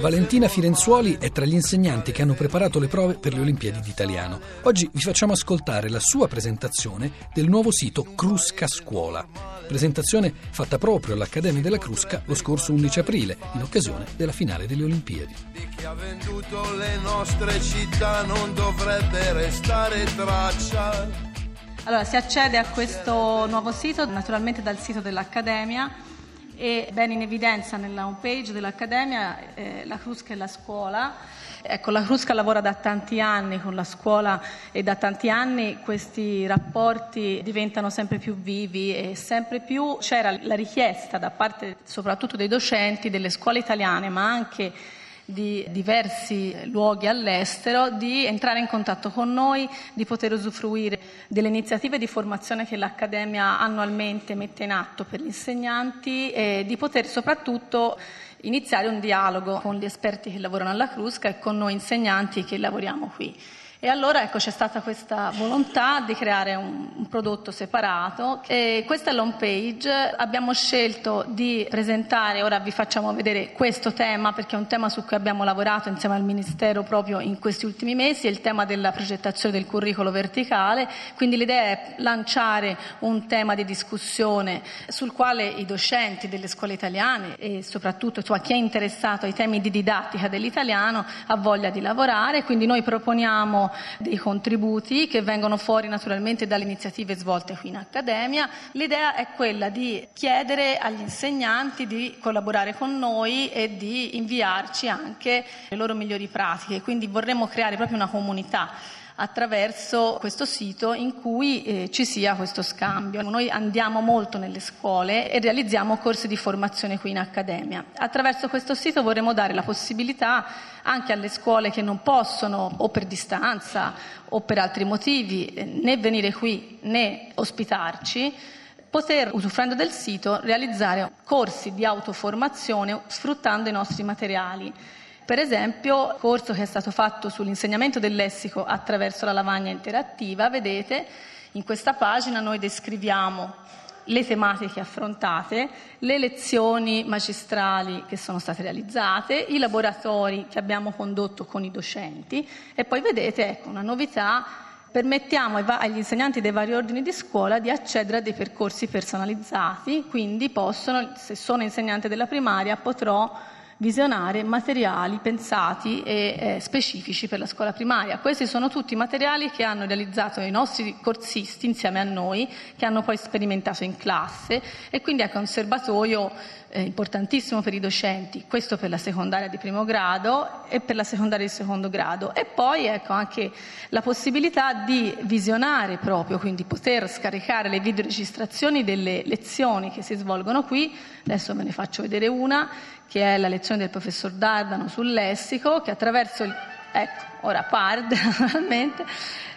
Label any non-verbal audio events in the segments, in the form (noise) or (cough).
Valentina Firenzuoli è tra gli insegnanti che hanno preparato le prove per le Olimpiadi d'Italiano. Oggi vi facciamo ascoltare la sua presentazione del nuovo sito Crusca Scuola. Presentazione fatta proprio all'Accademia della Crusca lo scorso 11 aprile, in occasione della finale delle Olimpiadi. Di chi ha venduto le nostre città non dovrebbe restare traccia. Allora, si accede a questo nuovo sito naturalmente dal sito dell'Accademia e bene in evidenza nella home page dell'Accademia eh, la Crusca e la scuola. Ecco, la Crusca lavora da tanti anni con la scuola e da tanti anni questi rapporti diventano sempre più vivi e sempre più c'era la richiesta da parte soprattutto dei docenti delle scuole italiane, ma anche di diversi luoghi all'estero di entrare in contatto con noi, di poter usufruire delle iniziative di formazione che l'Accademia annualmente mette in atto per gli insegnanti e di poter soprattutto iniziare un dialogo con gli esperti che lavorano alla Crusca e con noi insegnanti che lavoriamo qui. E allora ecco, c'è stata questa volontà di creare un, un prodotto separato e questa è l'home page. Abbiamo scelto di presentare, ora vi facciamo vedere questo tema perché è un tema su cui abbiamo lavorato insieme al Ministero proprio in questi ultimi mesi, è il tema della progettazione del curriculum verticale, quindi l'idea è lanciare un tema di discussione sul quale i docenti delle scuole italiane e soprattutto cioè, chi è interessato ai temi di didattica dell'italiano ha voglia di lavorare, quindi noi proponiamo dei contributi che vengono fuori naturalmente dalle iniziative svolte qui in Accademia. L'idea è quella di chiedere agli insegnanti di collaborare con noi e di inviarci anche le loro migliori pratiche, quindi vorremmo creare proprio una comunità attraverso questo sito in cui eh, ci sia questo scambio. Noi andiamo molto nelle scuole e realizziamo corsi di formazione qui in Accademia. Attraverso questo sito vorremmo dare la possibilità anche alle scuole che non possono o per distanza o per altri motivi eh, né venire qui né ospitarci poter, usufruendo del sito, realizzare corsi di autoformazione sfruttando i nostri materiali. Per esempio, il corso che è stato fatto sull'insegnamento del lessico attraverso la lavagna interattiva, vedete, in questa pagina noi descriviamo le tematiche affrontate, le lezioni magistrali che sono state realizzate, i laboratori che abbiamo condotto con i docenti e poi vedete ecco, una novità permettiamo agli insegnanti dei vari ordini di scuola di accedere a dei percorsi personalizzati, quindi possono, se sono insegnante della primaria, potrò visionare materiali pensati e eh, specifici per la scuola primaria. Questi sono tutti materiali che hanno realizzato i nostri corsisti insieme a noi, che hanno poi sperimentato in classe e quindi ecco un serbatoio eh, importantissimo per i docenti, questo per la secondaria di primo grado e per la secondaria di secondo grado. E poi ecco anche la possibilità di visionare proprio, quindi poter scaricare le videoregistrazioni delle lezioni che si svolgono qui. Adesso ve ne faccio vedere una che è la lezione del professor Dardano sul lessico, che attraverso il, ecco, ora PARD (laughs) naturalmente,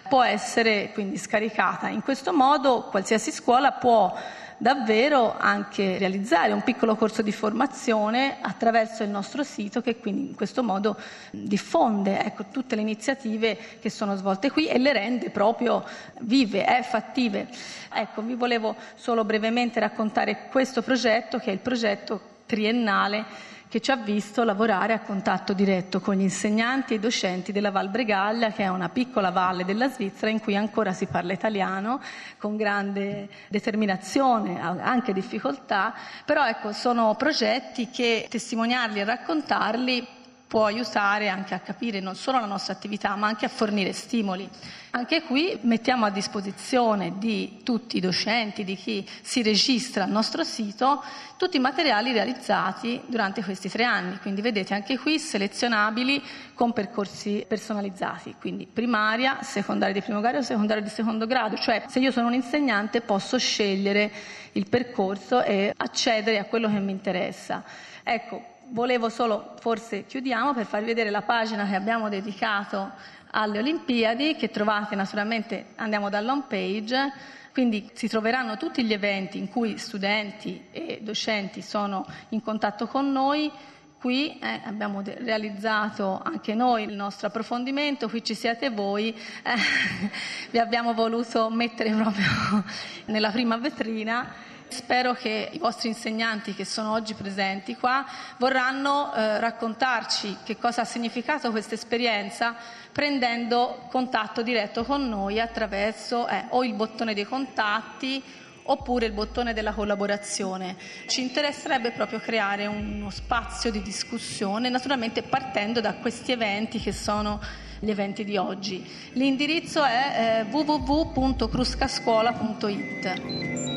può essere quindi scaricata. In questo modo qualsiasi scuola può davvero anche realizzare un piccolo corso di formazione attraverso il nostro sito che quindi in questo modo diffonde ecco, tutte le iniziative che sono svolte qui e le rende proprio vive, eh, fattive. Ecco, vi volevo solo brevemente raccontare questo progetto che è il progetto triennale che ci ha visto lavorare a contatto diretto con gli insegnanti e i docenti della Val Bregaglia, che è una piccola valle della Svizzera in cui ancora si parla italiano, con grande determinazione, anche difficoltà, però ecco, sono progetti che testimoniarli e raccontarli può aiutare anche a capire non solo la nostra attività, ma anche a fornire stimoli. Anche qui mettiamo a disposizione di tutti i docenti, di chi si registra al nostro sito, tutti i materiali realizzati durante questi tre anni. Quindi vedete anche qui selezionabili con percorsi personalizzati, quindi primaria, secondaria di primo grado, secondaria di secondo grado. Cioè se io sono un insegnante posso scegliere il percorso e accedere a quello che mi interessa. Ecco, volevo solo, forse chiudiamo, per farvi vedere la pagina che abbiamo dedicato alle Olimpiadi, che trovate naturalmente, andiamo dall'home page, quindi si troveranno tutti gli eventi in cui studenti e docenti sono in contatto con noi. Qui eh, abbiamo de- realizzato anche noi il nostro approfondimento, qui ci siete voi, eh, (laughs) vi abbiamo voluto mettere proprio nella prima vetrina Spero che i vostri insegnanti che sono oggi presenti qua vorranno eh, raccontarci che cosa ha significato questa esperienza prendendo contatto diretto con noi attraverso eh, o il bottone dei contatti oppure il bottone della collaborazione. Ci interesserebbe proprio creare uno spazio di discussione, naturalmente partendo da questi eventi che sono gli eventi di oggi. L'indirizzo è eh, www.cruscascuola.it.